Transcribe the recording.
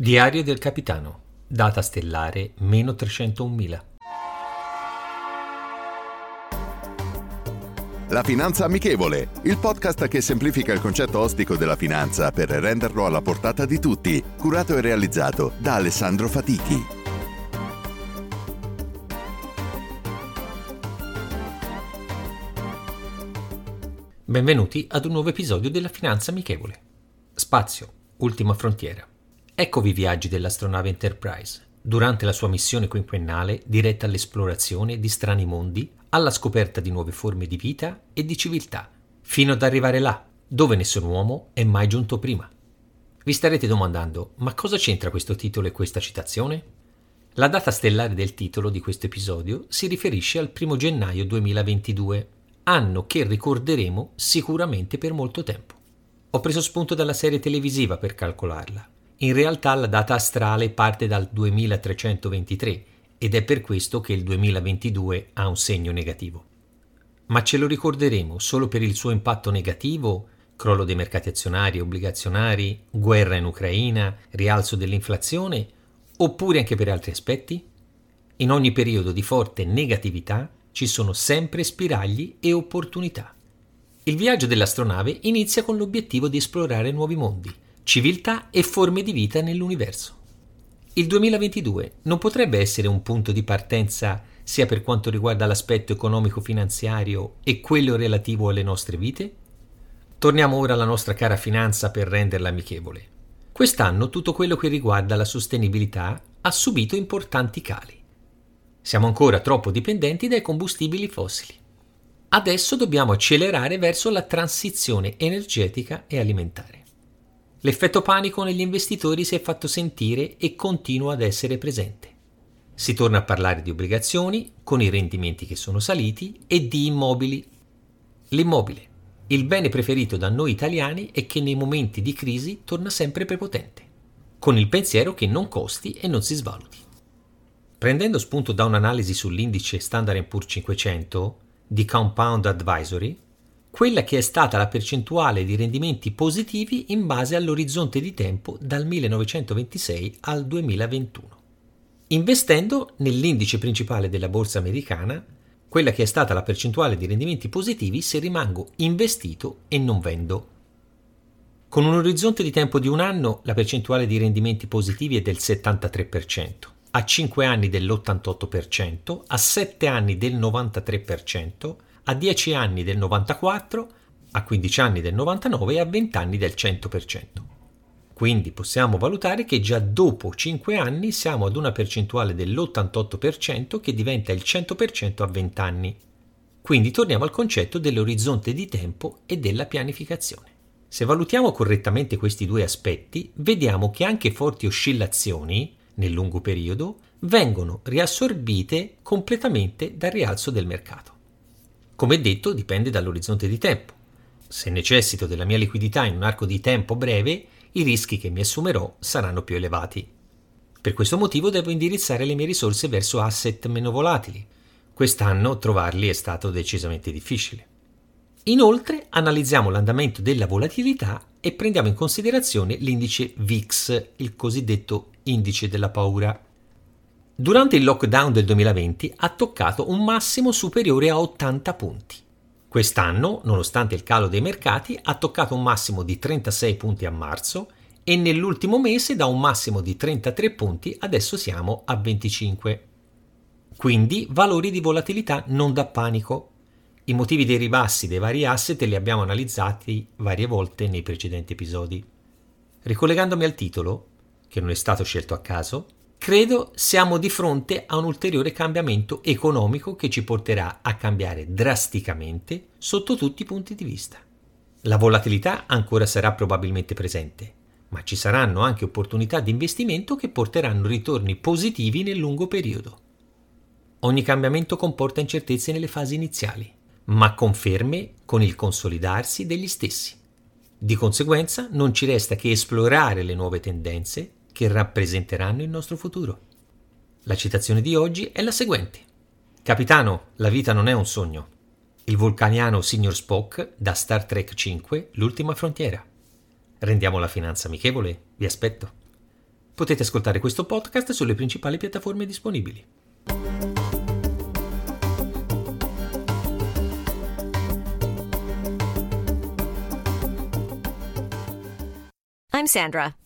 Diario del capitano, data stellare meno 301.000. La Finanza Amichevole, il podcast che semplifica il concetto ostico della finanza per renderlo alla portata di tutti, curato e realizzato da Alessandro Fatichi. Benvenuti ad un nuovo episodio della Finanza Amichevole. Spazio, ultima frontiera. Eccovi i viaggi dell'astronave Enterprise, durante la sua missione quinquennale diretta all'esplorazione di strani mondi, alla scoperta di nuove forme di vita e di civiltà, fino ad arrivare là, dove nessun uomo è mai giunto prima. Vi starete domandando, ma cosa c'entra questo titolo e questa citazione? La data stellare del titolo di questo episodio si riferisce al 1 gennaio 2022, anno che ricorderemo sicuramente per molto tempo. Ho preso spunto dalla serie televisiva per calcolarla, in realtà la data astrale parte dal 2323 ed è per questo che il 2022 ha un segno negativo. Ma ce lo ricorderemo solo per il suo impatto negativo, crollo dei mercati azionari e obbligazionari, guerra in Ucraina, rialzo dell'inflazione, oppure anche per altri aspetti? In ogni periodo di forte negatività ci sono sempre spiragli e opportunità. Il viaggio dell'astronave inizia con l'obiettivo di esplorare nuovi mondi, civiltà e forme di vita nell'universo. Il 2022 non potrebbe essere un punto di partenza sia per quanto riguarda l'aspetto economico-finanziario e quello relativo alle nostre vite? Torniamo ora alla nostra cara finanza per renderla amichevole. Quest'anno tutto quello che riguarda la sostenibilità ha subito importanti cali. Siamo ancora troppo dipendenti dai combustibili fossili. Adesso dobbiamo accelerare verso la transizione energetica e alimentare. L'effetto panico negli investitori si è fatto sentire e continua ad essere presente. Si torna a parlare di obbligazioni, con i rendimenti che sono saliti, e di immobili. L'immobile, il bene preferito da noi italiani e che nei momenti di crisi torna sempre prepotente, con il pensiero che non costi e non si svaluti. Prendendo spunto da un'analisi sull'indice Standard Poor's 500 di Compound Advisory, quella che è stata la percentuale di rendimenti positivi in base all'orizzonte di tempo dal 1926 al 2021. Investendo nell'indice principale della borsa americana, quella che è stata la percentuale di rendimenti positivi se rimango investito e non vendo. Con un orizzonte di tempo di un anno, la percentuale di rendimenti positivi è del 73%, a 5 anni dell'88%, a 7 anni del 93%, a 10 anni del 94, a 15 anni del 99 e a 20 anni del 100%. Quindi possiamo valutare che già dopo 5 anni siamo ad una percentuale dell'88% che diventa il 100% a 20 anni. Quindi torniamo al concetto dell'orizzonte di tempo e della pianificazione. Se valutiamo correttamente questi due aspetti, vediamo che anche forti oscillazioni, nel lungo periodo, vengono riassorbite completamente dal rialzo del mercato. Come detto, dipende dall'orizzonte di tempo. Se necessito della mia liquidità in un arco di tempo breve, i rischi che mi assumerò saranno più elevati. Per questo motivo devo indirizzare le mie risorse verso asset meno volatili. Quest'anno trovarli è stato decisamente difficile. Inoltre analizziamo l'andamento della volatilità e prendiamo in considerazione l'indice VIX, il cosiddetto indice della paura. Durante il lockdown del 2020 ha toccato un massimo superiore a 80 punti. Quest'anno, nonostante il calo dei mercati, ha toccato un massimo di 36 punti a marzo e nell'ultimo mese da un massimo di 33 punti adesso siamo a 25. Quindi valori di volatilità non da panico. I motivi dei ribassi dei vari asset li abbiamo analizzati varie volte nei precedenti episodi. Ricollegandomi al titolo, che non è stato scelto a caso, Credo siamo di fronte a un ulteriore cambiamento economico che ci porterà a cambiare drasticamente sotto tutti i punti di vista. La volatilità ancora sarà probabilmente presente, ma ci saranno anche opportunità di investimento che porteranno ritorni positivi nel lungo periodo. Ogni cambiamento comporta incertezze nelle fasi iniziali, ma conferme con il consolidarsi degli stessi. Di conseguenza non ci resta che esplorare le nuove tendenze che rappresenteranno il nostro futuro. La citazione di oggi è la seguente. Capitano, la vita non è un sogno. Il vulcaniano Signor Spock da Star Trek 5, L'ultima frontiera. Rendiamo la finanza amichevole? Vi aspetto. Potete ascoltare questo podcast sulle principali piattaforme disponibili. I'm Sandra,